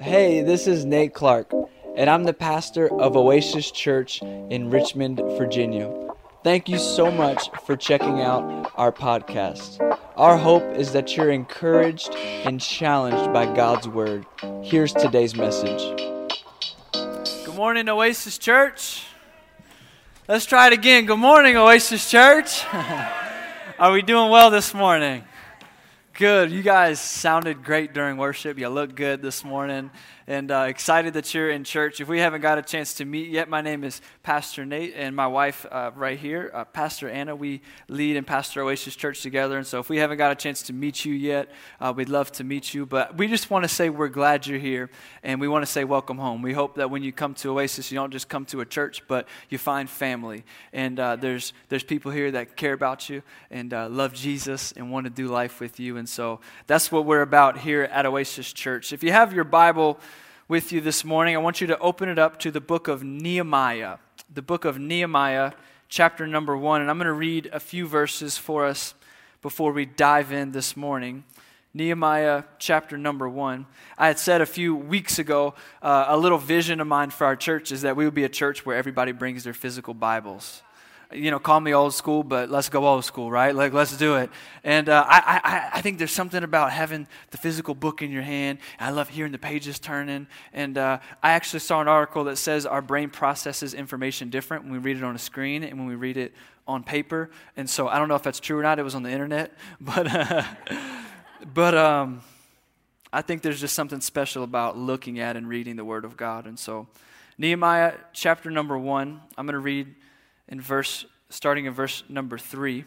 Hey, this is Nate Clark, and I'm the pastor of Oasis Church in Richmond, Virginia. Thank you so much for checking out our podcast. Our hope is that you're encouraged and challenged by God's Word. Here's today's message. Good morning, Oasis Church. Let's try it again. Good morning, Oasis Church. Are we doing well this morning? Good. You guys sounded great during worship. You look good this morning and uh, excited that you're in church. If we haven't got a chance to meet yet, my name is Pastor Nate, and my wife uh, right here, uh, Pastor Anna. We lead in pastor Oasis Church together, and so if we haven't got a chance to meet you yet, uh, we'd love to meet you. But we just want to say we're glad you're here, and we want to say welcome home. We hope that when you come to Oasis, you don't just come to a church, but you find family, and uh, there's there's people here that care about you and uh, love Jesus and want to do life with you, and so that's what we're about here at Oasis Church. If you have your Bible with you this morning, I want you to open it up to the book of Nehemiah. The book of Nehemiah, chapter number one. And I'm going to read a few verses for us before we dive in this morning. Nehemiah chapter number one. I had said a few weeks ago uh, a little vision of mine for our church is that we would be a church where everybody brings their physical Bibles you know, call me old school, but let's go old school, right? Like, let's do it. And uh, I, I, I think there's something about having the physical book in your hand. I love hearing the pages turning. And uh, I actually saw an article that says our brain processes information different when we read it on a screen and when we read it on paper. And so I don't know if that's true or not. It was on the internet, but uh, but um, I think there's just something special about looking at and reading the Word of God. And so Nehemiah chapter number one, I'm going to read in verse starting in verse number 3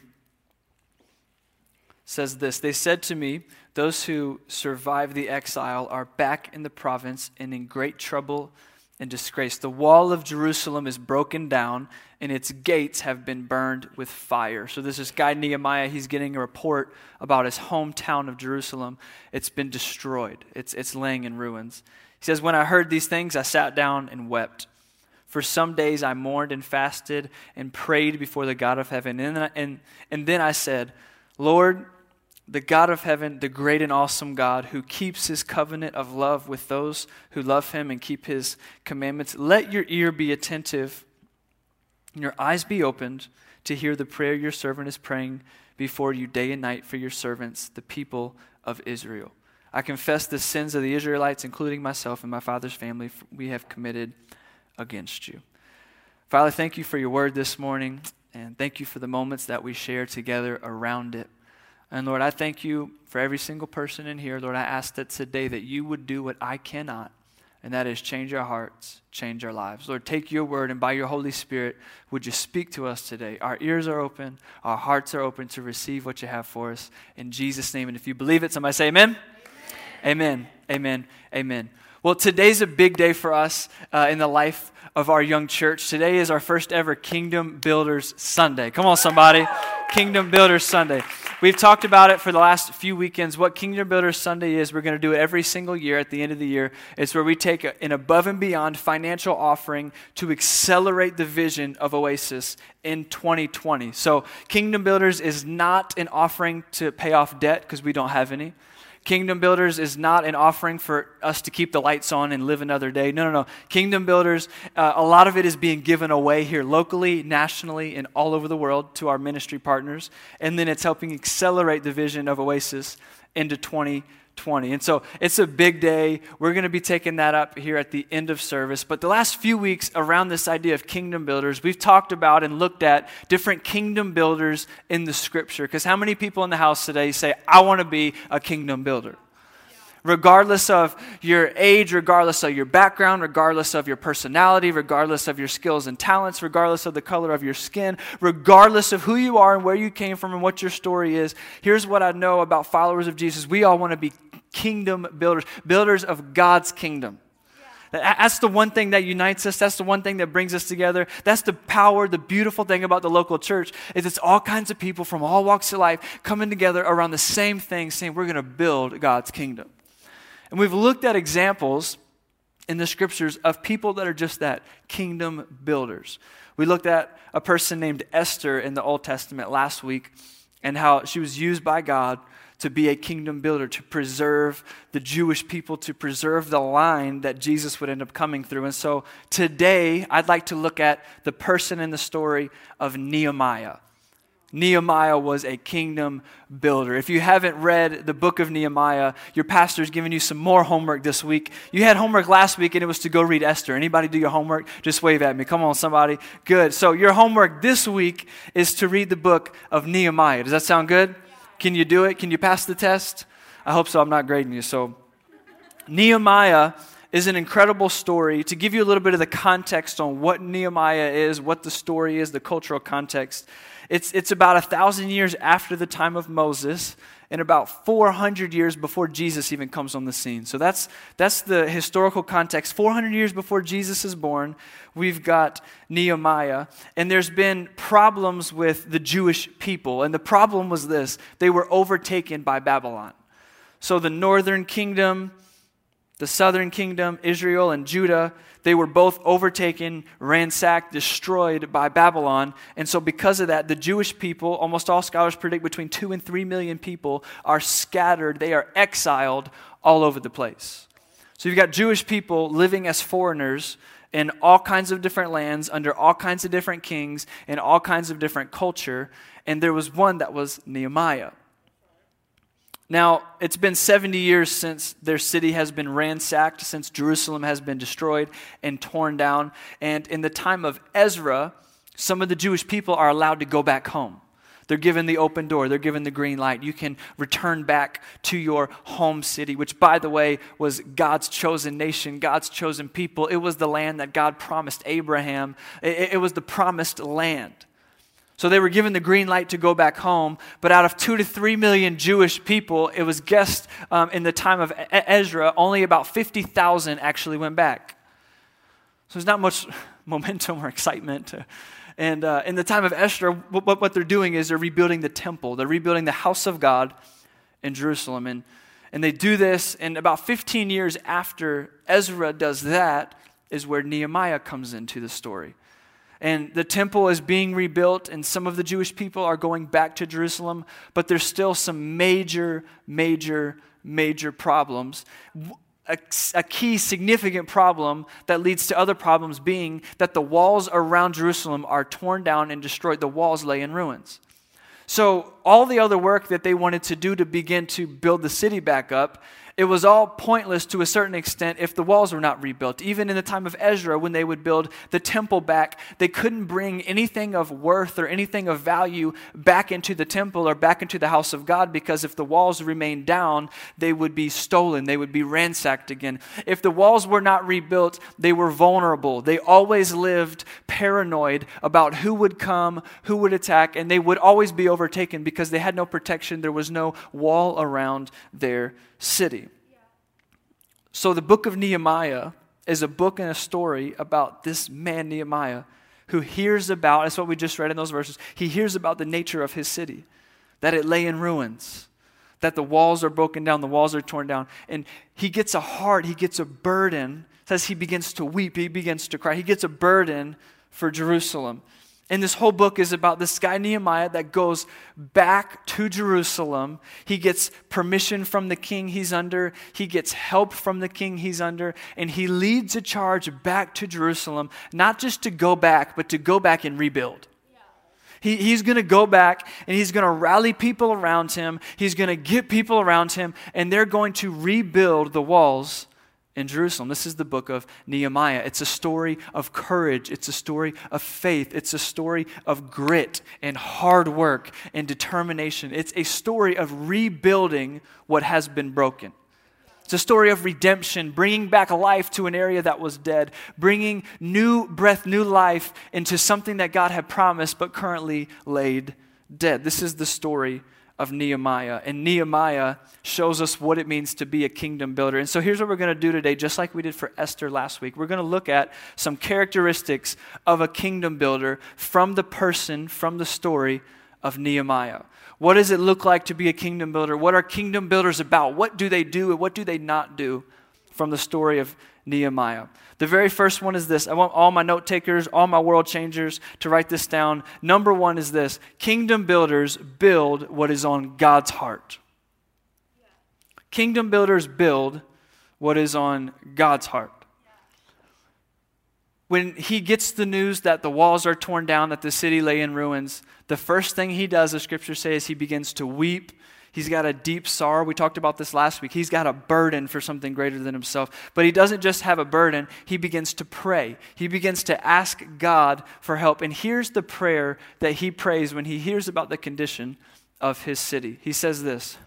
says this They said to me, Those who survive the exile are back in the province and in great trouble and disgrace. The wall of Jerusalem is broken down, and its gates have been burned with fire. So, this is guy Nehemiah. He's getting a report about his hometown of Jerusalem. It's been destroyed, it's, it's laying in ruins. He says, When I heard these things, I sat down and wept. For some days I mourned and fasted and prayed before the God of heaven. And then I, and, and then I said, Lord, the God of heaven, the great and awesome God who keeps his covenant of love with those who love him and keep his commandments, let your ear be attentive and your eyes be opened to hear the prayer your servant is praying before you day and night for your servants, the people of Israel. I confess the sins of the Israelites, including myself and my father's family, we have committed against you. Father, thank you for your word this morning, and thank you for the moments that we share together around it. And Lord, I thank you for every single person in here. Lord, I ask that today that you would do what I cannot, and that is change our hearts, change our lives. Lord, take your word, and by your Holy Spirit, would you speak to us today? Our ears are open, our hearts are open to receive what you have for us. In Jesus' name. And if you believe it, somebody say amen. Amen. Amen. Amen. amen. Well, today's a big day for us uh, in the life of our young church. Today is our first ever Kingdom Builders Sunday. Come on, somebody. Kingdom Builders Sunday. We've talked about it for the last few weekends. What Kingdom Builders Sunday is, we're going to do it every single year at the end of the year. It's where we take an above and beyond financial offering to accelerate the vision of Oasis in 2020. So, Kingdom Builders is not an offering to pay off debt because we don't have any. Kingdom Builders is not an offering for us to keep the lights on and live another day. No, no, no. Kingdom Builders, uh, a lot of it is being given away here locally, nationally, and all over the world to our ministry partners. And then it's helping accelerate the vision of Oasis into 2020. 20. And so it's a big day. We're going to be taking that up here at the end of service. But the last few weeks around this idea of kingdom builders, we've talked about and looked at different kingdom builders in the scripture. Because how many people in the house today say, I want to be a kingdom builder? regardless of your age, regardless of your background, regardless of your personality, regardless of your skills and talents, regardless of the color of your skin, regardless of who you are and where you came from and what your story is. Here's what I know about followers of Jesus we all want to be kingdom builders, builders of God's kingdom. That's the one thing that unites us. That's the one thing that brings us together. That's the power, the beautiful thing about the local church is it's all kinds of people from all walks of life coming together around the same thing, saying we're going to build God's kingdom. And we've looked at examples in the scriptures of people that are just that kingdom builders. We looked at a person named Esther in the Old Testament last week and how she was used by God to be a kingdom builder, to preserve the Jewish people, to preserve the line that Jesus would end up coming through. And so today, I'd like to look at the person in the story of Nehemiah. Nehemiah was a kingdom builder. If you haven't read the book of Nehemiah, your pastor's giving you some more homework this week. You had homework last week and it was to go read Esther. Anybody do your homework? Just wave at me. Come on, somebody. Good. So your homework this week is to read the book of Nehemiah. Does that sound good? Can you do it? Can you pass the test? I hope so. I'm not grading you. So Nehemiah is an incredible story. To give you a little bit of the context on what Nehemiah is, what the story is, the cultural context, it's, it's about a thousand years after the time of Moses and about 400 years before Jesus even comes on the scene. So that's, that's the historical context. 400 years before Jesus is born, we've got Nehemiah. And there's been problems with the Jewish people. And the problem was this they were overtaken by Babylon. So the northern kingdom, the southern kingdom, Israel and Judah, they were both overtaken, ransacked, destroyed by Babylon. And so, because of that, the Jewish people, almost all scholars predict between two and three million people, are scattered. They are exiled all over the place. So, you've got Jewish people living as foreigners in all kinds of different lands, under all kinds of different kings, in all kinds of different culture. And there was one that was Nehemiah. Now, it's been 70 years since their city has been ransacked, since Jerusalem has been destroyed and torn down. And in the time of Ezra, some of the Jewish people are allowed to go back home. They're given the open door, they're given the green light. You can return back to your home city, which, by the way, was God's chosen nation, God's chosen people. It was the land that God promised Abraham, it, it was the promised land. So they were given the green light to go back home. But out of two to three million Jewish people, it was guessed um, in the time of Ezra, only about 50,000 actually went back. So there's not much momentum or excitement. And uh, in the time of Esther, what, what they're doing is they're rebuilding the temple, they're rebuilding the house of God in Jerusalem. And, and they do this, and about 15 years after Ezra does that, is where Nehemiah comes into the story and the temple is being rebuilt, and some of the Jewish people are going back to Jerusalem, but there's still some major, major, major problems. A, a, key significant problem that leads to other problems being that the walls around Jerusalem are torn down and destroyed. The walls lay in ruins. So, all the other work that they wanted to do to begin to build the city back up it was all pointless to a certain extent if the walls were not rebuilt. Even in the time of Ezra, when they would build the temple back, they couldn't bring anything of worth or anything of value back into the temple or back into the house of God because if the walls remained down, they would be stolen, they would be ransacked again. If the walls were not rebuilt, they were vulnerable. They always lived paranoid about who would come, who would attack, and they would always be overtaken because they had no protection. There was no wall around their city. So, the book of Nehemiah is a book and a story about this man, Nehemiah, who hears about, that's what we just read in those verses, he hears about the nature of his city, that it lay in ruins, that the walls are broken down, the walls are torn down. And he gets a heart, he gets a burden, says he begins to weep, he begins to cry. He gets a burden for Jerusalem. And this whole book is about this guy Nehemiah that goes back to Jerusalem. He gets permission from the king he's under, he gets help from the king he's under, and he leads a charge back to Jerusalem, not just to go back, but to go back and rebuild. He, he's going to go back and he's going to rally people around him. He's going to get people around him, and they're going to rebuild the walls in Jerusalem. This is the book of Nehemiah. It's a story of courage, it's a story of faith, it's a story of grit and hard work and determination. It's a story of rebuilding what has been broken. It's a story of redemption, bringing back life to an area that was dead, bringing new breath, new life into something that God had promised but currently laid dead. This is the story of Nehemiah. And Nehemiah shows us what it means to be a kingdom builder. And so here's what we're going to do today, just like we did for Esther last week. We're going to look at some characteristics of a kingdom builder from the person, from the story of Nehemiah. What does it look like to be a kingdom builder? What are kingdom builders about? What do they do and what do they not do from the story of Nehemiah. The very first one is this. I want all my note takers, all my world changers to write this down. Number one is this Kingdom builders build what is on God's heart. Kingdom builders build what is on God's heart. When he gets the news that the walls are torn down, that the city lay in ruins, the first thing he does, the scripture says, he begins to weep He's got a deep sorrow. We talked about this last week. He's got a burden for something greater than himself. But he doesn't just have a burden, he begins to pray. He begins to ask God for help. And here's the prayer that he prays when he hears about the condition of his city. He says this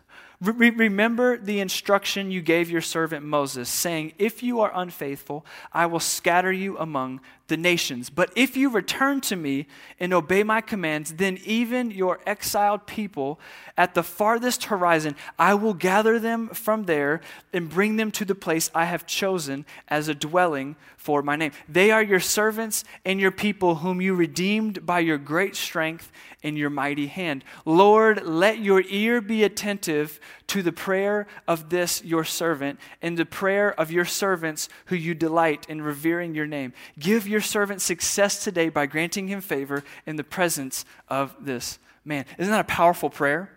Re- remember the instruction you gave your servant Moses, saying, If you are unfaithful, I will scatter you among the nations. But if you return to me and obey my commands, then even your exiled people at the farthest horizon, I will gather them from there and bring them to the place I have chosen as a dwelling for my name. They are your servants and your people, whom you redeemed by your great strength and your mighty hand. Lord, let your ear be attentive to the prayer of this your servant and the prayer of your servants who you delight in revering your name. Give your servant success today by granting him favor in the presence of this man. Isn't that a powerful prayer?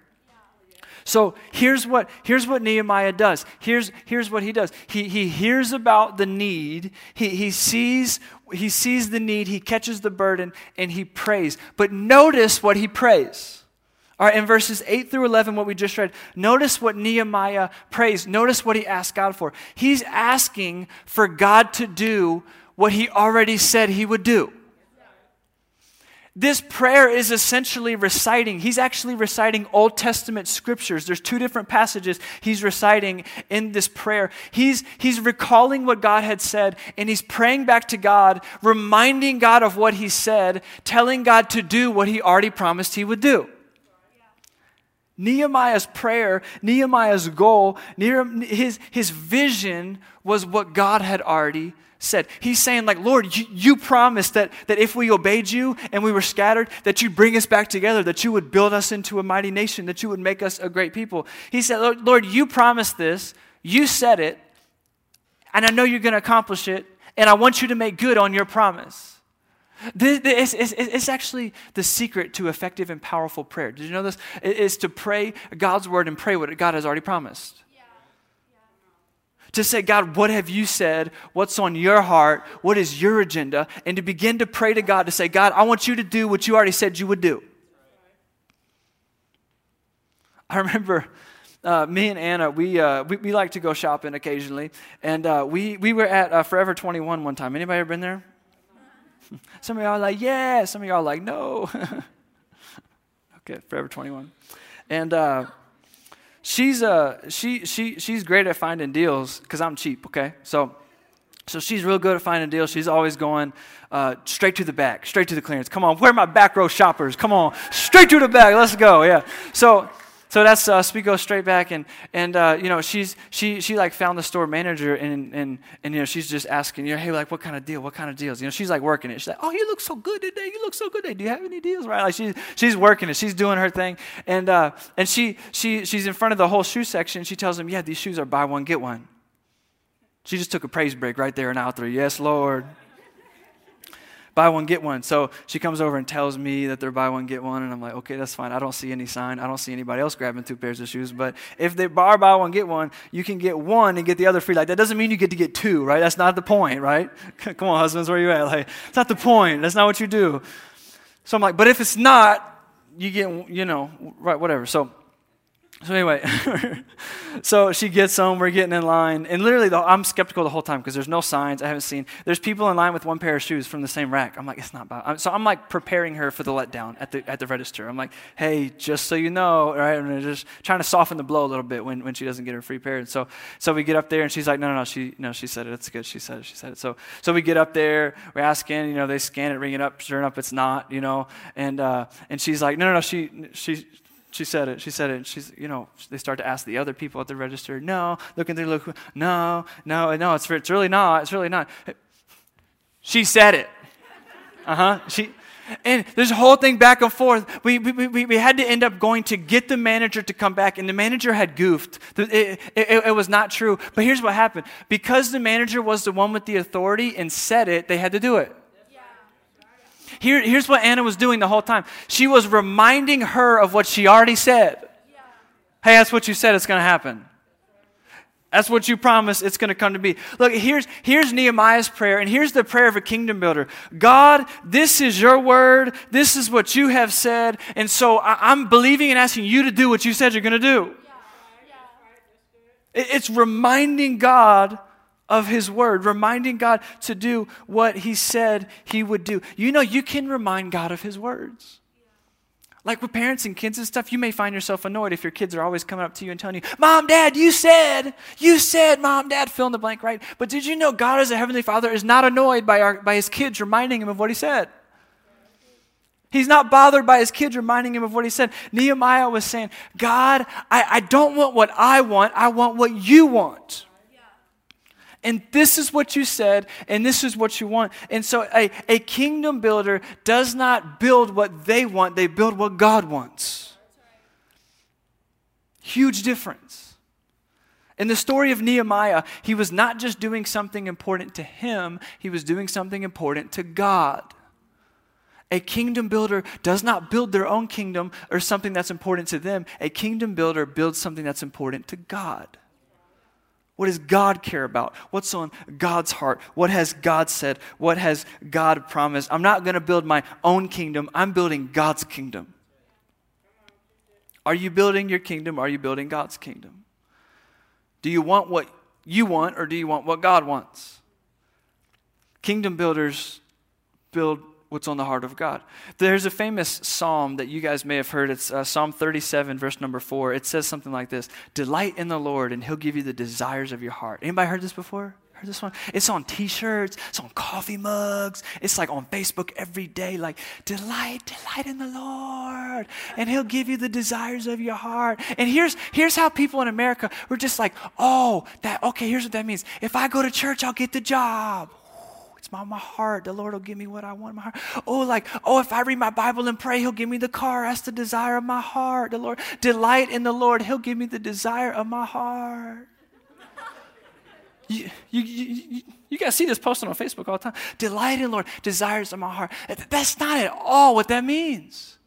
So here's what, here's what Nehemiah does. Here's, here's what he does. He, he hears about the need. He, he, sees, he sees the need. He catches the burden and he prays. But notice what he prays. All right, in verses 8 through 11, what we just read, notice what Nehemiah prays. Notice what he asked God for. He's asking for God to do what he already said he would do. This prayer is essentially reciting, he's actually reciting Old Testament scriptures. There's two different passages he's reciting in this prayer. He's, he's recalling what God had said, and he's praying back to God, reminding God of what he said, telling God to do what he already promised he would do. Nehemiah's prayer, Nehemiah's goal, his, his vision was what God had already said. He's saying, like, Lord, you, you, promised that, that if we obeyed you and we were scattered, that you'd bring us back together, that you would build us into a mighty nation, that you would make us a great people. He said, Lord, Lord you promised this, you said it, and I know you're going to accomplish it, and I want you to make good on your promise. This, this, it's, actually the secret to effective and powerful prayer. Did you know this? It is to pray God's word and pray what God has already promised to say, God, what have you said? What's on your heart? What is your agenda? And to begin to pray to God to say, God, I want you to do what you already said you would do. I remember uh, me and Anna, we, uh, we, we, like to go shopping occasionally. And uh, we, we were at uh, Forever 21 one time. Anybody ever been there? Some of y'all are like, yeah. Some of y'all are like, no. okay, Forever 21. And uh, she's uh she she she's great at finding deals because I'm cheap. Okay, so. So she's real good at finding deals. She's always going uh, straight to the back, straight to the clearance. Come on, where are my back row shoppers? Come on, straight to the back. Let's go. Yeah. So so that's us. we go straight back, and and uh, you know she's she she like found the store manager, and and and you know she's just asking, you know, hey, like what kind of deal? What kind of deals? You know, she's like working it. She's like, oh, you look so good today. You look so good today. Do you have any deals? Right? Like she's she's working it. She's doing her thing, and uh, and she she she's in front of the whole shoe section. She tells him, yeah, these shoes are buy one get one. She just took a praise break right there and out there. Yes, Lord buy one, get one. So she comes over and tells me that they're buy one, get one. And I'm like, okay, that's fine. I don't see any sign. I don't see anybody else grabbing two pairs of shoes. But if they are buy one, get one, you can get one and get the other free. Like, that doesn't mean you get to get two, right? That's not the point, right? Come on, husbands, where you at? Like, it's not the point. That's not what you do. So I'm like, but if it's not, you get, you know, right, whatever. So so anyway, so she gets home. We're getting in line, and literally, the, I'm skeptical the whole time because there's no signs. I haven't seen. There's people in line with one pair of shoes from the same rack. I'm like, it's not bad. So I'm like preparing her for the letdown at the at the register. I'm like, hey, just so you know, right? And just trying to soften the blow a little bit when, when she doesn't get her free pair. And so so we get up there, and she's like, no, no, no. She no, she said it. It's good. She said it. She said it. So so we get up there. We're asking. You know, they scan it, ring it up. Sure enough, it's not. You know, and uh, and she's like, no, no, no. She she she said it. She said it. She's, you know, they start to ask the other people at the register, no, looking through, look, no, no, no, it's, it's really not. It's really not. She said it. Uh huh. She, and there's a whole thing back and forth. We, we, we, we had to end up going to get the manager to come back, and the manager had goofed. It, it, it, was not true. But here's what happened because the manager was the one with the authority and said it, they had to do it. Here, here's what Anna was doing the whole time she was reminding her of what she already said. Yeah. Hey, that's what you said, it's going to happen. That's what you promised, it's going to come to be. Look, here's, here's Nehemiah's prayer, and here's the prayer of a kingdom builder God, this is your word. This is what you have said. And so I, am believing and asking you to do what you said you're going to do. It's reminding God of His Word, reminding God to do what He said He would do. You know, you can remind God of His words. Like with parents and kids and stuff, you may find yourself annoyed if your kids are always coming up to you and telling you, Mom, Dad, you said, you said, Mom, Dad, fill in the blank, right? But did you know God as a Heavenly Father is not annoyed by, our, by His kids reminding Him of what He said? He's not bothered by his kids reminding him of what he said. Nehemiah was saying, God, I, I don't want what I want, I want what you want. And this is what you said, and this is what you want. And so a, a kingdom builder does not build what they want, they build what God wants. Huge difference. In the story of Nehemiah, he was not just doing something important to him, he was doing something important to God. A kingdom builder does not build their own kingdom or something that's important to them. A kingdom builder builds something that's important to God. What does God care about? What's on God's heart? What has God said? What has God promised? I'm not going to build my own kingdom, I'm building God's kingdom. Are you building your kingdom? Are you building God's kingdom? Do you want what you want or do you want what God wants? Kingdom builders build what's on the heart of God. There's a famous psalm that you guys may have heard. It's uh, Psalm 37, verse number 4. It says something like this Delight in the Lord, and he'll give you the desires of your heart. Anybody heard this before? Heard this one? It's on t shirts, it's on coffee mugs, it's like on Facebook every day. Like, delight, delight in the Lord, and he'll give you the desires of your heart. And here's, here's how people in America, we're just like, oh, that, okay, here's what that means. If I go to church, I'll get the job. It's my, my heart. The Lord will give me what I want in my heart. Oh, like, oh, if I read my Bible and pray, He'll give me the car. That's the desire of my heart. The Lord, delight in the Lord. He'll give me the desire of my heart. You, you, you, you, guys see this posted on Facebook all the time. Delight in Lord, desires of my heart. That's not at all what that means.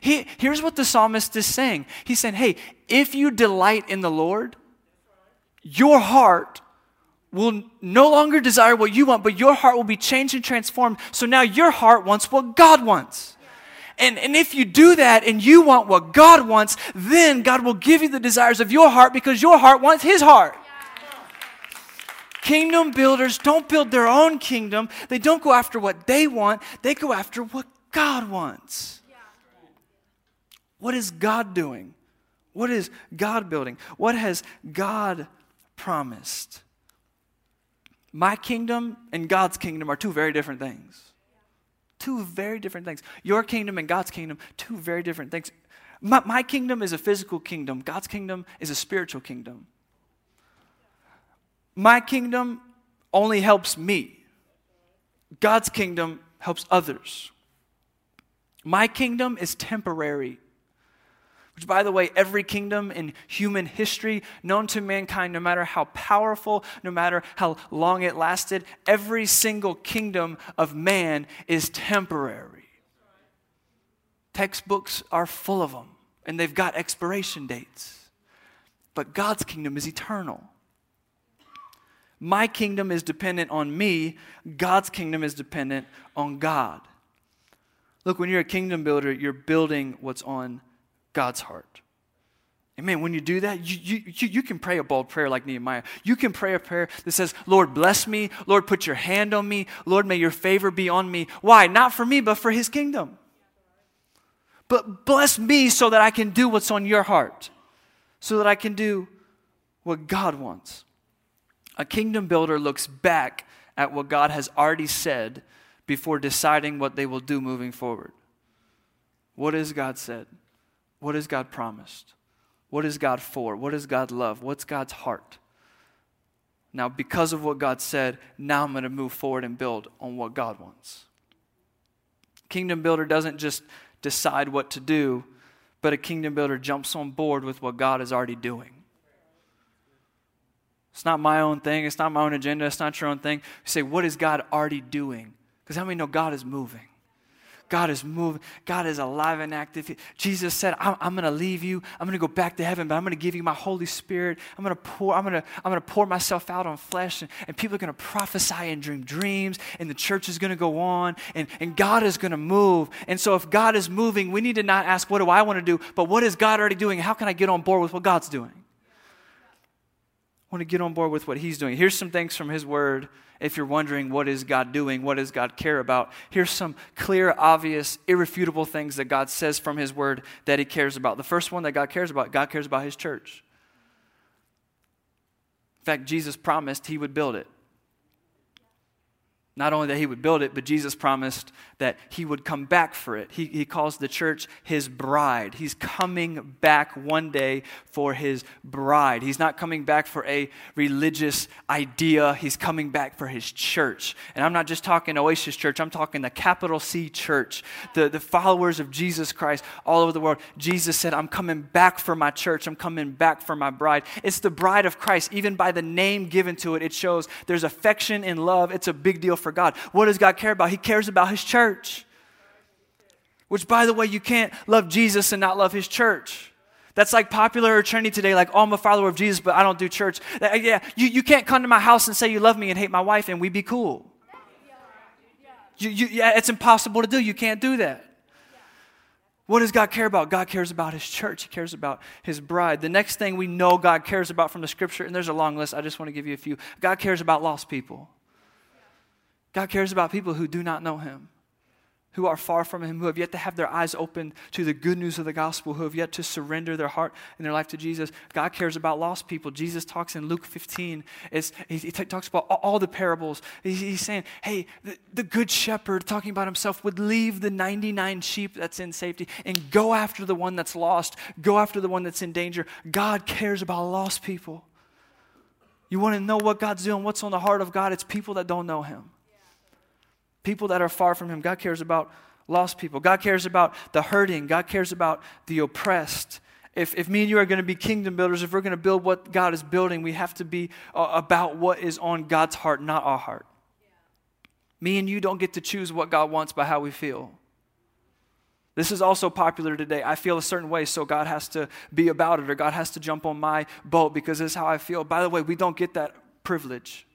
He, here's what the psalmist is saying. He's saying, hey, if you delight in the Lord, your heart will no longer desire what you want, but your heart will be changed and transformed. So now your heart wants what God wants. And, and if you do that and you want what God wants, then God will give you the desires of your heart because your heart wants His heart. Kingdom builders don't build their own kingdom. They don't go after what they want, they go after what God wants. What is God doing? What is God building? What has God promised? My kingdom and God's kingdom are two very different things. Two very different things. Your kingdom and God's kingdom, two very different things. My, my kingdom is a physical kingdom, God's kingdom is a spiritual kingdom. My kingdom only helps me, God's kingdom helps others. My kingdom is temporary. Which, by the way, every kingdom in human history known to mankind, no matter how powerful, no matter how long it lasted, every single kingdom of man is temporary. Textbooks are full of them, and they've got expiration dates. But God's kingdom is eternal. My kingdom is dependent on me, God's kingdom is dependent on God. Look, when you're a kingdom builder, you're building what's on God's heart. And man, when you do that, you, you, you can pray a bold prayer like Nehemiah. You can pray a prayer that says, Lord, bless me. Lord, put your hand on me. Lord, may your favor be on me. Why? Not for me, but for his kingdom. But bless me so that I can do what's on your heart, so that I can do what God wants. A kingdom builder looks back at what God has already said before deciding what they will do moving forward. What has God said? What has God promised? What is God for? What does God love? What's God's heart? Now, because of what God said, now I'm going to move forward and build on what God wants. Kingdom builder doesn't just decide what to do, but a kingdom builder jumps on board with what God is already doing. It's not my own thing. It's not my own agenda. It's not your own thing. You say, what is God already doing? Because how many know God is moving? God is moving. God is alive and active. Jesus said, I'm, I'm going to leave you. I'm going to go back to heaven, but I'm going to give you my Holy Spirit. I'm going to pour, I'm going to, I'm going to pour myself out on flesh, and, and people are going to prophesy and dream dreams, and the church is going to go on, and, and God is going to move. And so if God is moving, we need to not ask, what do I want to do, but what is God already doing? How can I get on board with what God's doing? Want to get on board with what he's doing. Here's some things from his word if you're wondering what is God doing, what does God care about, here's some clear, obvious, irrefutable things that God says from His Word that He cares about. The first one that God cares about, God cares about His church. In fact, Jesus promised He would build it. Not only that he would build it, but Jesus promised that he would come back for it. He, he calls the church his bride. He's coming back one day for his bride. He's not coming back for a religious idea, he's coming back for his church. And I'm not just talking Oasis Church, I'm talking the capital C church, the, the followers of Jesus Christ all over the world. Jesus said, I'm coming back for my church, I'm coming back for my bride. It's the bride of Christ. Even by the name given to it, it shows there's affection and love. It's a big deal for God. What does God care about? He cares about His church. Which, by the way, you can't love Jesus and not love His church. That's like popular or trendy today, like, oh, I'm a follower of Jesus, but I don't do church. Uh, yeah, you, you can't come to my house and say you love me and hate my wife and we be cool. You, you, yeah, it's impossible to do. You can't do that. What does God care about? God cares about His church. He cares about His bride. The next thing we know God cares about from the scripture, and there's a long list, I just want to give you a few. God cares about lost people. God cares about people who do not know Him, who are far from Him, who have yet to have their eyes open to the good news of the gospel, who have yet to surrender their heart and their life to Jesus. God cares about lost people. Jesus talks in Luke 15, is, he, he talks about all the parables. he's saying, hey, the, the good shepherd, talking about himself, would leave the 99 sheep that's in safety and go after the one that's lost, go after the one that's in danger. God cares about lost people. You want to know what God's doing, what's on the heart of God? It's people that don't know Him people that are far from Him. God cares about lost people. God cares about the hurting. God cares about the oppressed. If, if me and you are going to be kingdom builders, if we're going to build what God is building, we have to be uh, about what is on God's heart, not our heart. Me and you don't get to choose what God wants by how we feel. This is also popular today. I feel a certain way, so God has to be about it, or God has to jump on my boat because this is how I feel. By the way, we don't get that privilege.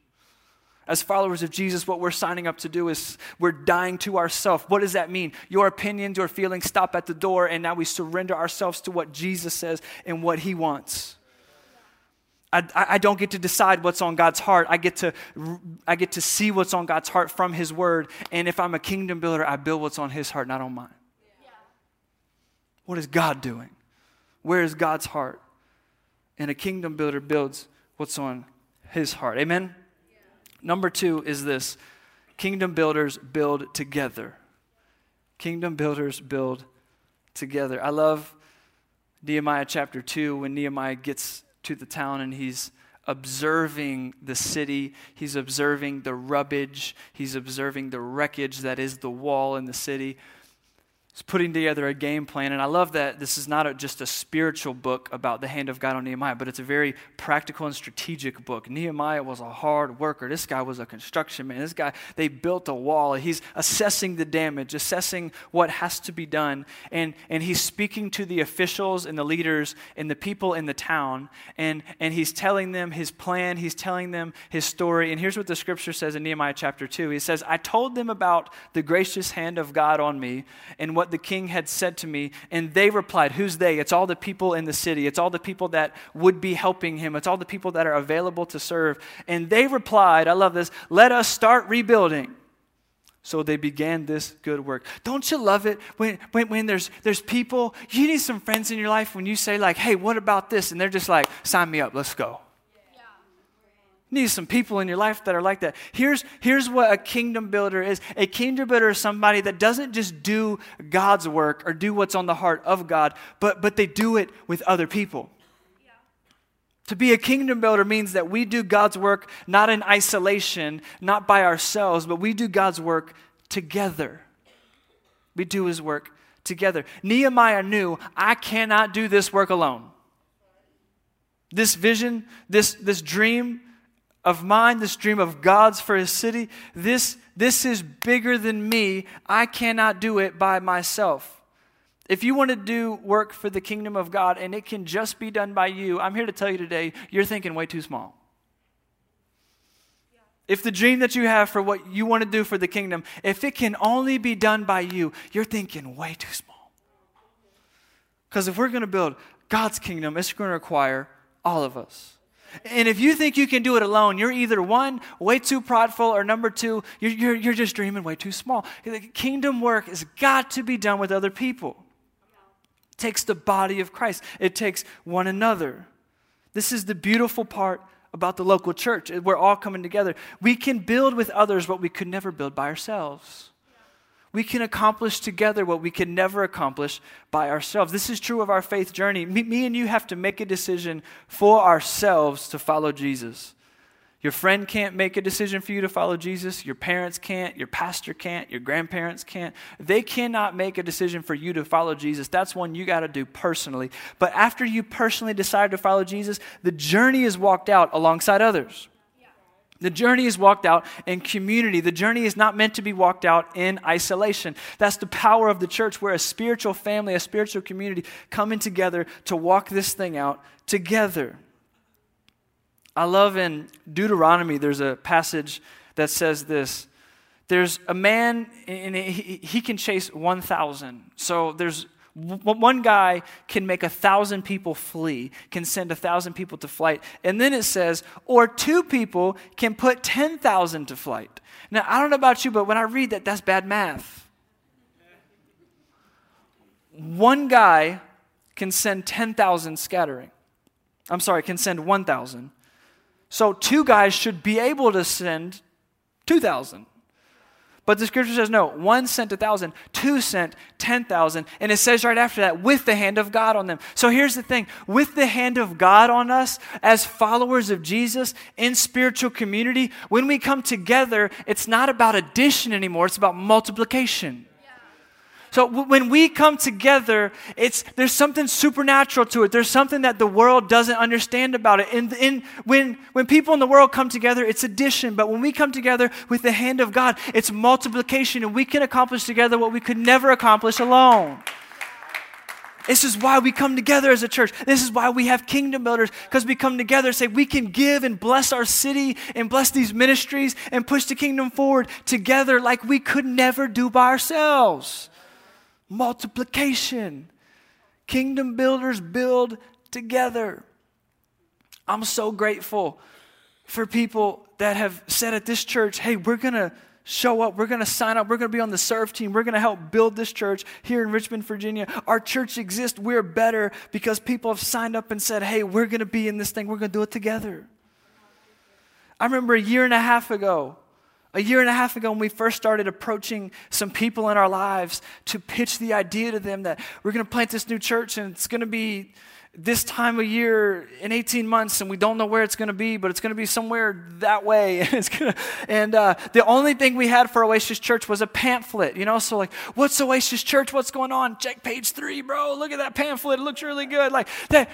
As followers of Jesus, what we're signing up to do is we're dying to ourselves. What does that mean? Your opinions, your feelings stop at the door, and now we surrender ourselves to what Jesus says and what He wants. I, I, don't get to decide what's on God's heart. I get, to, I get to see what's on God's heart from His Word. And if I'm a kingdom builder, I build what's on His heart, not on mine. Yeah. What is God doing? Where is God's heart? And a kingdom builder builds what's on His heart. Amen? Number two is this kingdom builders build together. Kingdom builders build together. I love Nehemiah chapter 2 when Nehemiah gets to the town and he's observing the city, he's observing the rubbish, he's observing the wreckage that is the wall in the city putting together a game plan. And I love that this is not a, just a spiritual book about the hand of God on Nehemiah, but it's a very practical and strategic book. Nehemiah was a hard worker. This guy was a construction man. This guy, they built a wall. He's assessing the damage, assessing what has to be done. And, and he's speaking to the officials and the leaders and the people in the town. And, and he's telling them his plan, he's telling them his story. And here's what the scripture says in Nehemiah chapter 2 He says, I told them about the gracious hand of God on me and what what the king had said to me. And they replied, Who's they? It's all the people in the city. It's all the people that would be helping him. It's all the people that are available to serve. And they replied, I love this, let us start rebuilding. So they began this good work. Don't you love it when, when, when there's, there's people, you need some friends in your life when you say, like, hey, what about this? And they're just like, sign me up, let's go. You need some people in your life that are like that. Here's, here's what a kingdom builder is a kingdom builder is somebody that doesn't just do God's work or do what's on the heart of God, but, but they do it with other people. To be a kingdom builder means that we do God's work not in isolation, not by ourselves, but we do God's work together. We do his work together. Nehemiah knew, I cannot do this work alone. This vision, this, this dream, of mine, this dream of God's for his city, this, this is bigger than me. I cannot do it by myself. If you want to do work for the kingdom of God and it can just be done by you, I'm here to tell you today, you're thinking way too small. If the dream that you have for what you want to do for the kingdom, if it can only be done by you, you're thinking way too small. Because if we're going to build God's kingdom, it's going to require all of us. And if you think you can do it alone, you're either one, way too prideful, or number two, you're, you're, you're just dreaming way too small. Kingdom work has got to be done with other people. It takes the body of Christ, it takes one another. This is the beautiful part about the local church. We're all coming together. We can build with others what we could never build by ourselves. We can accomplish together what we can never accomplish by ourselves. This is true of our faith journey. Me, me, and you have to make a decision for ourselves to follow Jesus. Your friend can't make a decision for you to follow Jesus. Your parents can't. Your pastor can't. Your grandparents can't. They cannot make a decision for you to follow Jesus. That's one you got to do personally. But after you personally decide to follow Jesus, the journey is walked out alongside others. The journey is walked out in community. The journey is not meant to be walked out in isolation. That's the power of the church. We're a spiritual family, a spiritual community coming together to walk this thing out together. I love in Deuteronomy, there's a passage that says this. There's a man, and he can chase 1,000. So there's one guy can make a thousand people flee, can send a thousand people to flight. And then it says, or two people can put 10,000 to flight. Now, I don't know about you, but when I read that, that's bad math. One guy can send 10,000 scattering. I'm sorry, can send 1,000. So two guys should be able to send 2,000. But the scripture says no, one sent a thousand, two sent 10,000. And it says right after that, with the hand of God on them. So here's the thing with the hand of God on us, as followers of Jesus in spiritual community, when we come together, it's not about addition anymore, it's about multiplication. So when we come together, it's, there's something supernatural to it. There's something that the world doesn't understand about it. And in, when, when people in the world come together, it's addition. But when we come together with the hand of God, it's multiplication. And we can accomplish together what we could never accomplish alone. This is why we come together as a church. This is why we have kingdom builders, because we come together and say we can give and bless our city and bless these ministries and push the kingdom forward together like we could never do by ourselves multiplication. Kingdom builders build together. I'm so grateful for people that have said at this church, hey, we're going to show up. We're going to sign up. We're going to be on the serve team. We're going to help build this church here in Richmond, Virginia. Our church exists. We're better because people have signed up and said, hey, we're going to be in this thing. We're going to do it together. I remember a year and a half ago, a year and a half ago, when we first started approaching some people in our lives to pitch the idea to them that we're going to plant this new church and it's going to be this time of year in 18 months and we don't know where it's going to be but it's going to be somewhere that way. And, it's gonna, and uh, the only thing we had for oasis church was a pamphlet you know so like what's oasis church? What's going on? Check page three bro. Look at that pamphlet. It looks really good. Like that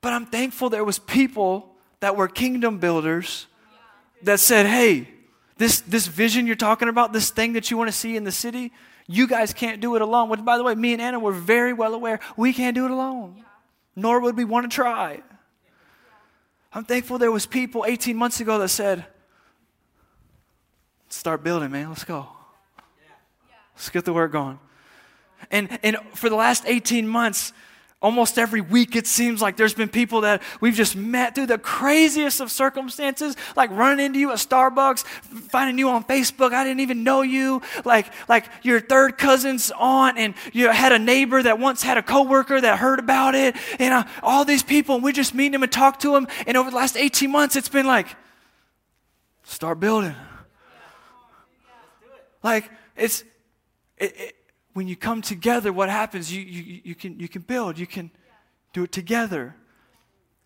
but i'm thankful there was people that were kingdom builders that said hey this, this vision you're talking about, this thing that you want to see in the city, you guys can't do it alone. Which, by the way, me and Anna were very well aware we can't do it alone, yeah. nor would we want to try. I'm thankful there was people 18 months ago that said, start building, man. Let's go. Let's get the work going. And, and for the last 18 months, Almost every week, it seems like there's been people that we've just met through the craziest of circumstances, like running into you at Starbucks, finding you on Facebook. I didn't even know you. Like, like your third cousin's aunt, and you had a neighbor that once had a coworker that heard about it, and uh, all these people, and we just meet them and talk to them. And over the last 18 months, it's been like, start building. Like, it's, it, it, when you come together, what happens? You, you, you, can, you can build, you can do it together.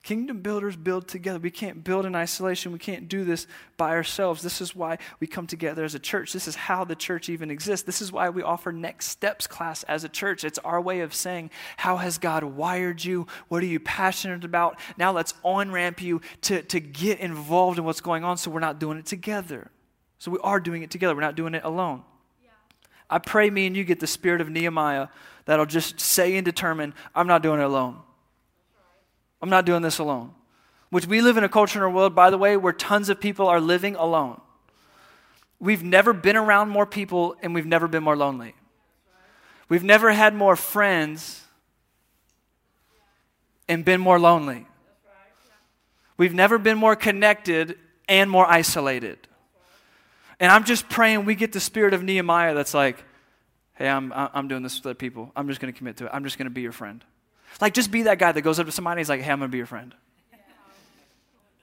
Kingdom builders build together. We can't build in isolation. We can't do this by ourselves. This is why we come together as a church. This is how the church even exists. This is why we offer Next Steps class as a church. It's our way of saying, How has God wired you? What are you passionate about? Now let's on ramp you to, to get involved in what's going on so we're not doing it together. So we are doing it together, we're not doing it alone. I pray me and you get the spirit of Nehemiah that'll just say and determine, I'm not doing it alone. I'm not doing this alone. Which we live in a culture in our world, by the way, where tons of people are living alone. We've never been around more people and we've never been more lonely. We've never had more friends and been more lonely. We've never been more connected and more isolated. And I'm just praying we get the spirit of Nehemiah that's like, hey, I'm, I'm doing this with other people. I'm just going to commit to it. I'm just going to be your friend. Like, just be that guy that goes up to somebody and he's like, hey, I'm going to be your friend.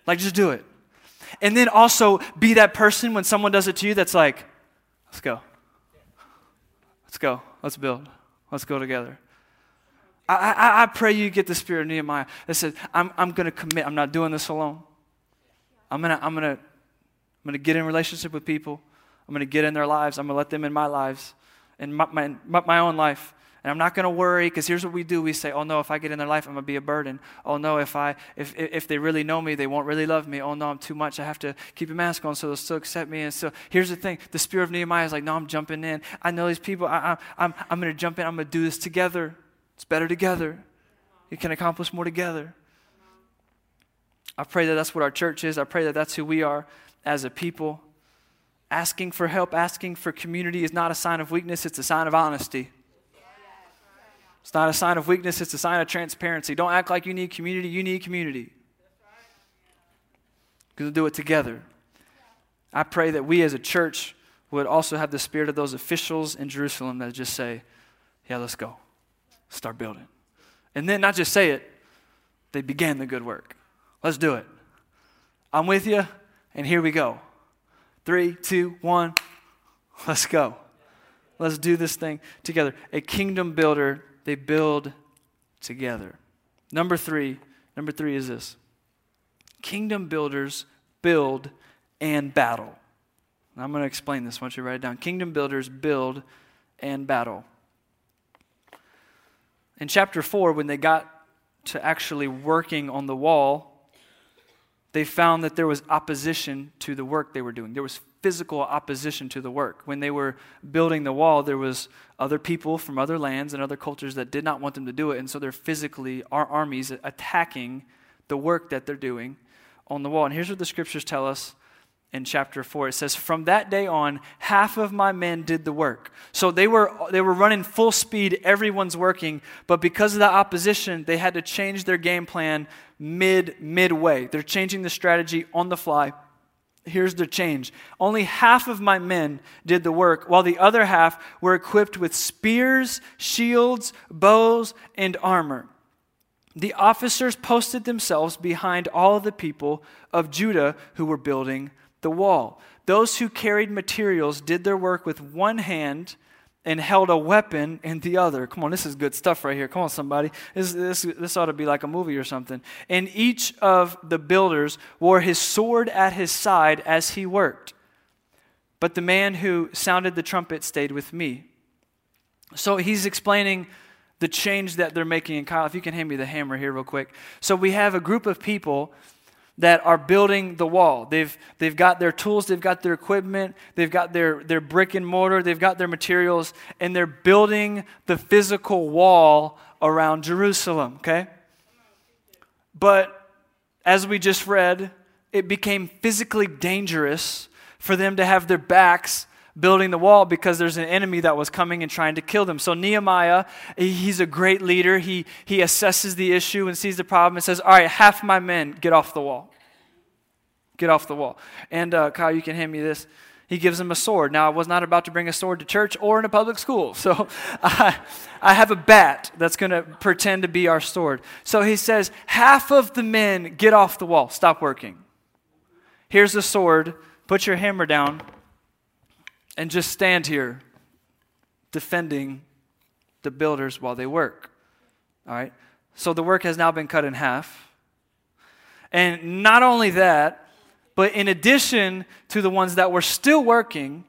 Like, just do it. And then also be that person when someone does it to you that's like, let's go. Let's go. Let's build. Let's go together. I, I, I pray you get the spirit of Nehemiah that says, I'm, I'm going to commit. I'm not doing this alone. I'm going to I'm going to I'm going to get in relationship with people. I'm going to get in their lives. I'm going to let them in my lives, in my, my, my own life. And I'm not going to worry because here's what we do. We say, oh no, if I get in their life, I'm going to be a burden. Oh no, if, I, if, if they really know me, they won't really love me. Oh no, I'm too much. I have to keep a mask on so they'll still accept me. And so here's the thing. The spirit of Nehemiah is like, no, I'm jumping in. I know these people. I, I, I'm, I'm going to jump in. I'm going to do this together. It's better together. You can accomplish more together. I pray that that's what our church is. I pray that that's who we are as a people. Asking for help, asking for community is not a sign of weakness, it's a sign of honesty. It's not a sign of weakness, it's a sign of transparency. Don't act like you need community, you need community. Because we'll do it together. I pray that we as a church would also have the spirit of those officials in Jerusalem that just say, Yeah, let's go. Start building. And then not just say it, they began the good work. Let's do it. I'm with you, and here we go. Three, two, one, let's go. Let's do this thing together. A kingdom builder they build together. Number three, number three is this kingdom builders build and battle. I'm going to explain this. Want you write it down. Kingdom builders build and battle. In chapter 4, when they got to actually working on the wall, they found that there was opposition to the work they were doing. There was physical opposition to the work. When they were building the wall, there was other people from other lands and other cultures that did not want them to do it, and so they're physically our armies attacking the work that they're doing on the wall. And here's what the scriptures tell us in chapter 4 it says from that day on half of my men did the work so they were they were running full speed everyone's working but because of the opposition they had to change their game plan mid midway they're changing the strategy on the fly Here's the change. Only half of my men did the work, while the other half were equipped with spears, shields, bows, and armor. The officers posted themselves behind all the people of Judah who were building the wall. Those who carried materials did their work with one hand and held a weapon in the other. Come on, this is good stuff right here. Come on, somebody. This, this, this ought to be like a movie or something. And each of the builders wore his sword at his side as he worked. But the man who sounded the trumpet stayed with me. So he's explaining the change that they're making. in Kyle, if you can hand me the hammer here, real quick. So we have a group of people that are building the wall. They've, they've got their tools, they've got their equipment, they've got their, their brick and mortar, they've got their materials, and they're building the physical wall around Jerusalem, okay? But as we just read, it became physically dangerous for them to have their backs building the wall because there's an enemy that was coming and trying to kill them. So Nehemiah, he's a great leader. He, he assesses the issue and sees the problem and says, All right, half my men, get off the wall. Get off the wall. And uh, Kyle, you can hand me this. He gives him a sword. Now, I was not about to bring a sword to church or in a public school. So I, I have a bat that's going to pretend to be our sword. So he says, Half of the men get off the wall. Stop working. Here's the sword. Put your hammer down and just stand here defending the builders while they work. All right? So the work has now been cut in half. And not only that, but in addition to the ones that were still working,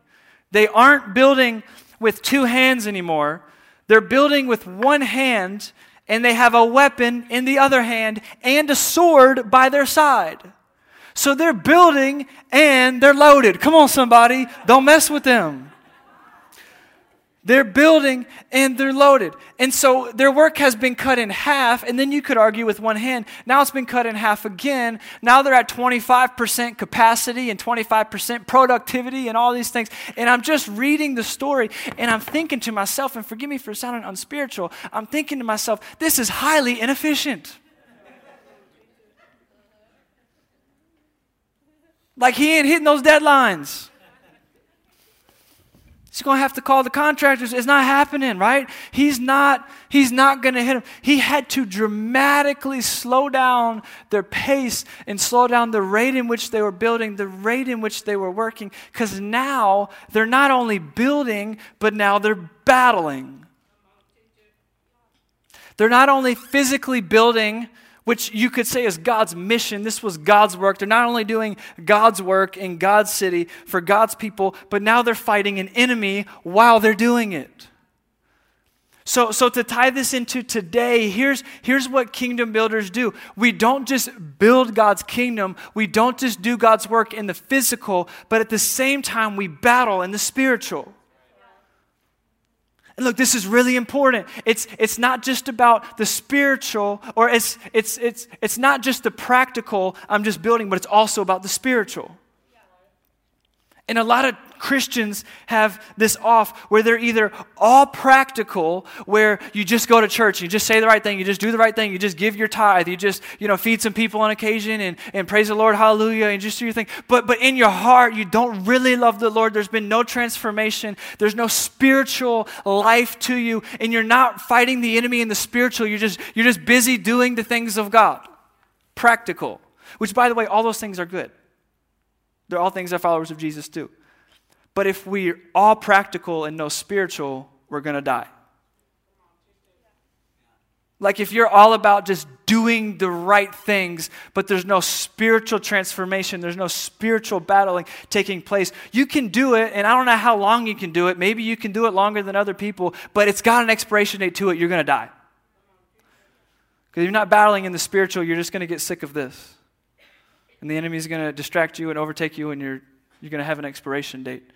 they aren't building with two hands anymore. They're building with one hand, and they have a weapon in the other hand and a sword by their side. So they're building and they're loaded. Come on, somebody. Don't mess with them. They're building and they're loaded. And so their work has been cut in half, and then you could argue with one hand. Now it's been cut in half again. Now they're at 25% capacity and 25% productivity and all these things. And I'm just reading the story and I'm thinking to myself, and forgive me for sounding unspiritual, I'm thinking to myself, this is highly inefficient. Like he ain't hitting those deadlines. He's going to have to call the contractors. It's not happening, right? He's not he's not going to hit him. He had to dramatically slow down their pace and slow down the rate in which they were building, the rate in which they were working cuz now they're not only building, but now they're battling. They're not only physically building which you could say is God's mission. This was God's work. They're not only doing God's work in God's city for God's people, but now they're fighting an enemy while they're doing it. So, so to tie this into today, here's, here's what kingdom builders do. We don't just build God's kingdom, we don't just do God's work in the physical, but at the same time, we battle in the spiritual. And look, this is really important. It's, it's not just about the spiritual, or it's, it's, it's, it's not just the practical I'm just building, but it's also about the spiritual. And a lot of Christians have this off where they're either all practical, where you just go to church, you just say the right thing, you just do the right thing, you just give your tithe, you just, you know, feed some people on occasion and, and praise the Lord, hallelujah, and just do your thing. But but in your heart, you don't really love the Lord. There's been no transformation, there's no spiritual life to you, and you're not fighting the enemy in the spiritual, you're just you're just busy doing the things of God. Practical. Which by the way, all those things are good. They're all things that followers of Jesus do. But if we're all practical and no spiritual, we're going to die. Like if you're all about just doing the right things, but there's no spiritual transformation, there's no spiritual battling taking place, you can do it, and I don't know how long you can do it. Maybe you can do it longer than other people, but it's got an expiration date to it. You're going to die. Because you're not battling in the spiritual, you're just going to get sick of this. And the enemy is going to distract you and overtake you, and you're, you're going to have an expiration date.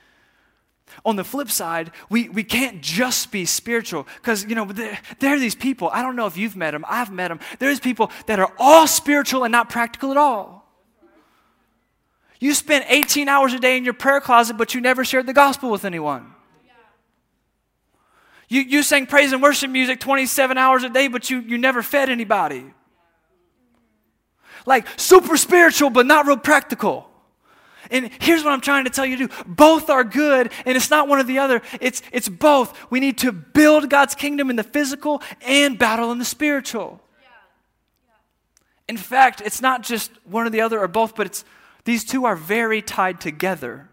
On the flip side, we, we can't just be spiritual because, you know, there, there, are these people. I don't know if you've met them, I've met them. There's people that are all spiritual and not practical at all. You spend 18 hours a day in your prayer closet, but you never shared the gospel with anyone. You, you sang praise and worship music 27 hours a day, but you, you never fed anybody. Like super spiritual, but not real practical. And here's what I'm trying to tell you to do both are good, and it's not one or the other, it's, it's both. We need to build God's kingdom in the physical and battle in the spiritual. In fact, it's not just one or the other or both, but it's these two are very tied together.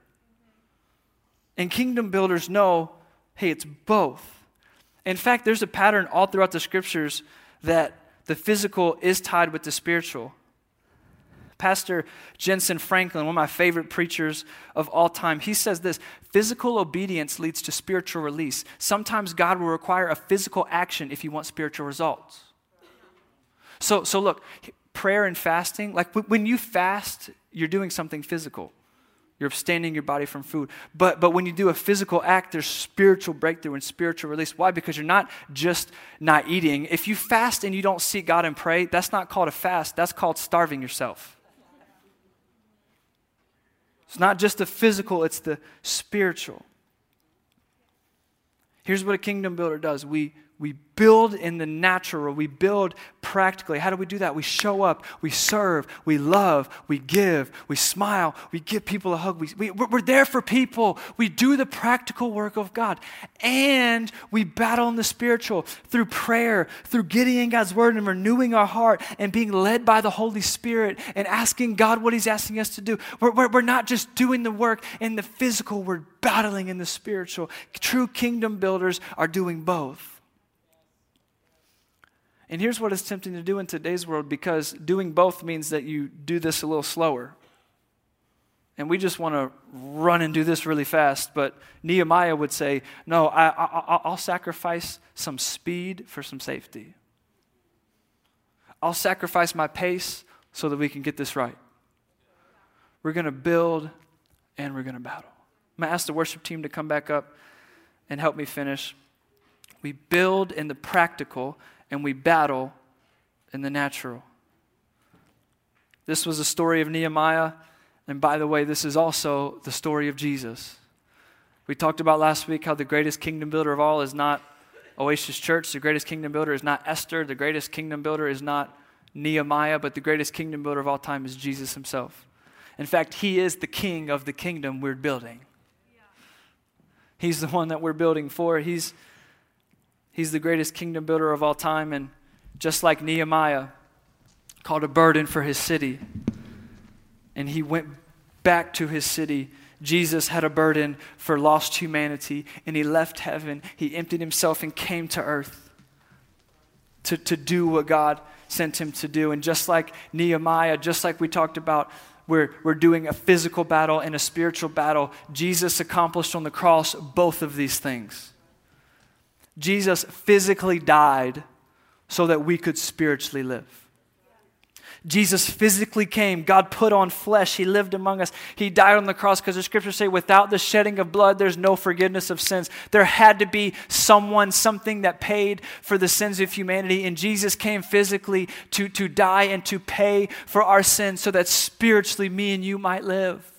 And kingdom builders know hey, it's both. In fact, there's a pattern all throughout the scriptures that the physical is tied with the spiritual. Pastor Jentezen Franklin, one of my favorite preachers of all time, he says this physical obedience leads to spiritual release. Sometimes God will require a physical action if you want spiritual results. So, so look, prayer and fasting, like when you fast, you're doing something physical. You're abstaining your body from food. But, but when you do a physical act, there's spiritual breakthrough and spiritual release. Why? Because you're not just not eating. If you fast and you don't seek God and pray, that's not called a fast, that's called starving yourself. It's not just the physical, it's the spiritual. Here's what a kingdom builder does we, we build in the natural, we build practically. How do we do that? We show up, we serve, we love, we give, we smile, we give people a hug. We, we, we're there for people. We do the practical work of God. And we battle in the spiritual through prayer, through getting in God's word and renewing our heart and being led by the Holy Spirit and asking God what He's asking us to do. We're, we're, we're not just doing the work in the physical, we're battling in the spiritual. True kingdom builders are doing both. And here's what it's tempting to do in today's world because doing both means that you do this a little slower. And we just want to run and do this really fast. But Nehemiah would say, No, I, I, I'll sacrifice some speed for some safety. I'll sacrifice my pace so that we can get this right. We're going to build and we're going to battle. I'm going to ask the worship team to come back up and help me finish. We build in the practical and we battle in the natural. This was the story of Nehemiah. And by the way, this is also the story of Jesus. We talked about last week how the greatest kingdom builder of all is not Oasis Church. The greatest kingdom builder is not Esther. The greatest kingdom builder is not Nehemiah, but the greatest kingdom builder of all time is Jesus himself. In fact, he is the king of the kingdom we're building. He's the one that we're building for. He's, he's the greatest kingdom builder of all time. And just like Nehemiah called a burden for his city, and he went back to his city. Jesus had a burden for lost humanity, and he left heaven. He emptied himself and came to earth to, to do what God sent him to do. And just like Nehemiah, just like we talked about, we're, we're doing a physical battle and a spiritual battle. Jesus accomplished on the cross both of these things. Jesus physically died so that we could spiritually live. Jesus physically came. God put on flesh. He lived among us. He died on the cross because the scriptures say, without the shedding of blood, there's no forgiveness of sins. There had to be someone, something that paid for the sins of humanity. And Jesus came physically to, to die and to pay for our sins so that spiritually me and you might live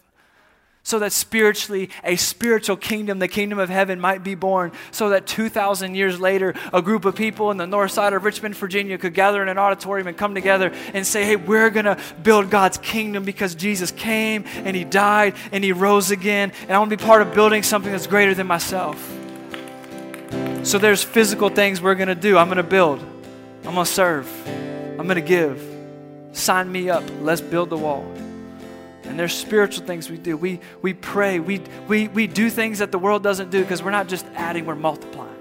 so that spiritually a spiritual kingdom, the kingdom of heaven, might be born, so that 2,000 years later, a group of people in the north side of Richmond, Virginia could gather in an auditorium and come together and say, hey, we're going to build God's kingdom because Jesus came and he died and he rose again, and I want to be part of building something that's greater than myself. So there's physical things we're going to do. I'm going to build, I'm going to serve, I'm going to give. Sign me up. Let's build the wall. And there's spiritual things we do. We, we pray. We, we, we do things that the world doesn't do because we're not just adding, we're multiplying.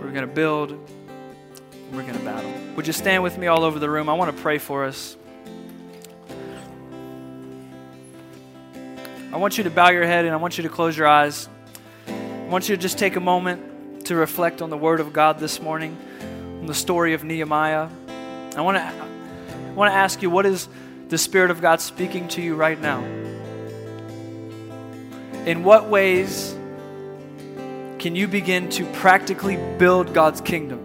We're going to build, we're going to battle. Would you stand with me all over the room? I want to pray for us. I want you to bow your head and I want you to close your eyes. I want you to just take a moment to reflect on the Word of God this morning, on the story of Nehemiah. I want to, I want to ask you what is the Spirit of God speaking to you right now? In what ways can you begin to practically build God's kingdom?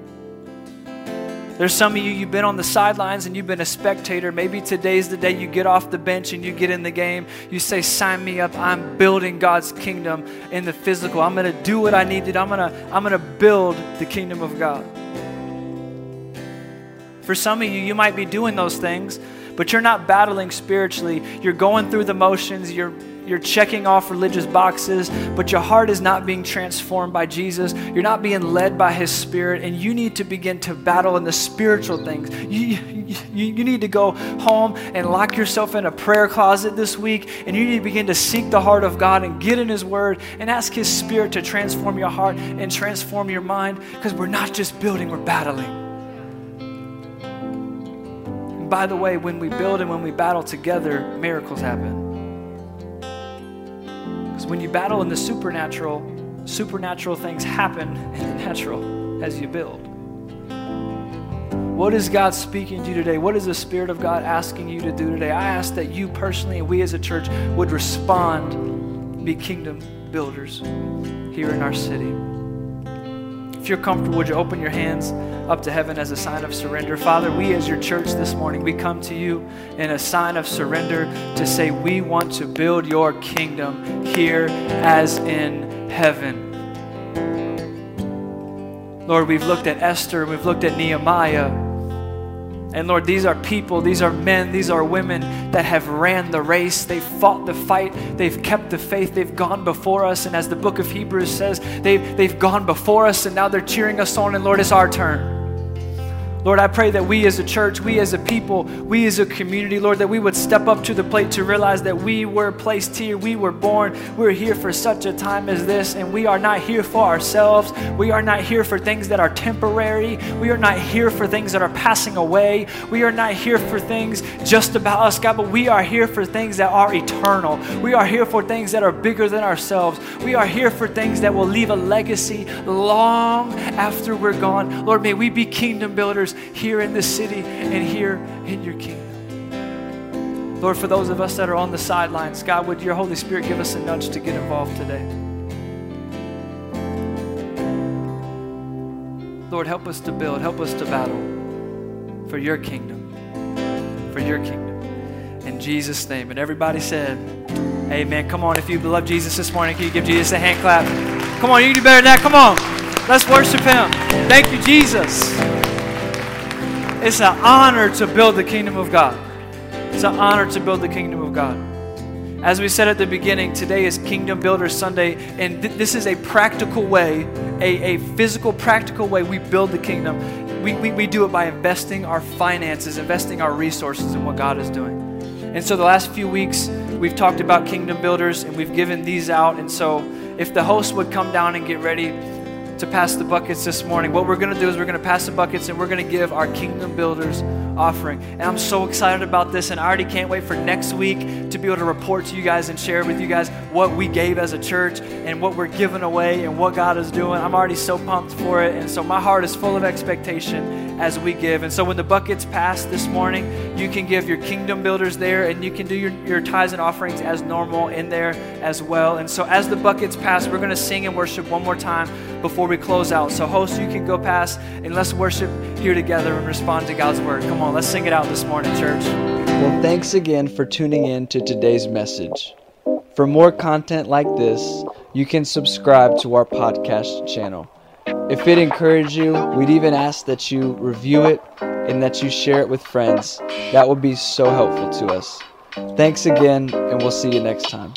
There's some of you, you've been on the sidelines and you've been a spectator. Maybe today's the day you get off the bench and you get in the game. You say, Sign me up. I'm building God's kingdom in the physical. I'm going to do what I need to do. I'm going to I'm going to build the kingdom of God. For some of you, you might be doing those things, but you're not battling spiritually. You're going through the motions, you're you're checking off religious boxes, but your heart is not being transformed by Jesus. You're not being led by His Spirit, and you need to begin to battle in the spiritual things. You, you, you need to go home and lock yourself in a prayer closet this week, and you need to begin to seek the heart of God and get in His Word and ask His Spirit to transform your heart and transform your mind because we're not just building, we're battling by the way, when we build and when we battle together, miracles happen. Because when you battle in the supernatural, supernatural things happen in the natural as you build. What is God speaking to you today? What is the Spirit of God asking you to do today? I ask that you personally and we as a church would respond, be kingdom builders here in our city. If you're comfortable, would you open your hands up to heaven as a sign of surrender? Father, we as your church this morning, we come to you in a sign of surrender to say we want to build your kingdom here as in heaven. Lord, we've looked at Esther, we've looked at Nehemiah. And Lord, these are people, these are men, these are women that have ran the race. They've fought the fight. They've kept the faith. They've gone before us. And as the book of Hebrews says, they've, they've gone before us and now they're cheering us on. And Lord, it's our turn. Lord, I pray that we as a church, we as a people, we as a community, Lord, that we would step up to the plate to realize that we were placed here, we were born, we're here for such a time as this, and we are not here for ourselves. We are not here for things that are temporary. We are not here for things that are passing away. We are not here for things just about us, God, but we are here for things that are eternal. We are here for things that are bigger than ourselves. We are here for things that will leave a legacy long after we're gone. Lord, may we be kingdom builders here in this city and here in your kingdom. Lord, for those of us that are on the sidelines, God, would your Holy Spirit give us a nudge to get involved today? Lord, help us to build, help us to battle for your kingdom, for your kingdom. In Jesus' name. And everybody said, Amen. Come on, if you love Jesus this morning, can you give Jesus a hand clap? Come on, you can do better than that. Come on. Let's worship him. Thank you, Jesus. It's an honor to build the kingdom of God. It's an honor to build the kingdom of God. As we said at the beginning, today is Kingdom Builder Sunday, and th- this is a practical way, a, a physical, practical way we build the kingdom. We, we, we do it by investing our finances, investing our resources in what God is doing. And so the last few weeks, we've talked about Kingdom Builders, and we've given these out. And so if the host would come down and get ready, to pass the buckets this morning. What we're going to do is we're going to pass the buckets and we're going to give our Kingdom Builders offering. And I'm so excited about this, and I already can't wait for next week to be able to report to you guys and share with you guys what we gave as a church and what we're giving away and what God is doing. I'm already so pumped for it, and so my heart is full of expectation as we give. And so when the buckets pass this morning, you can give your Kingdom Builders there, and you can do your, your tithes and offerings as normal in there as well. And so as the buckets pass, we're going to sing and worship one more time before we close out. So, host, you can go past and let's worship here together and respond to God's word. Come on, let's sing it out this morning, church. Well, thanks again for tuning in to today's message. For more content like this, you can subscribe to our podcast channel. If it encouraged you, we'd even ask that you review it and that you share it with friends. That would be so helpful to us. Thanks again, and we'll see you next time.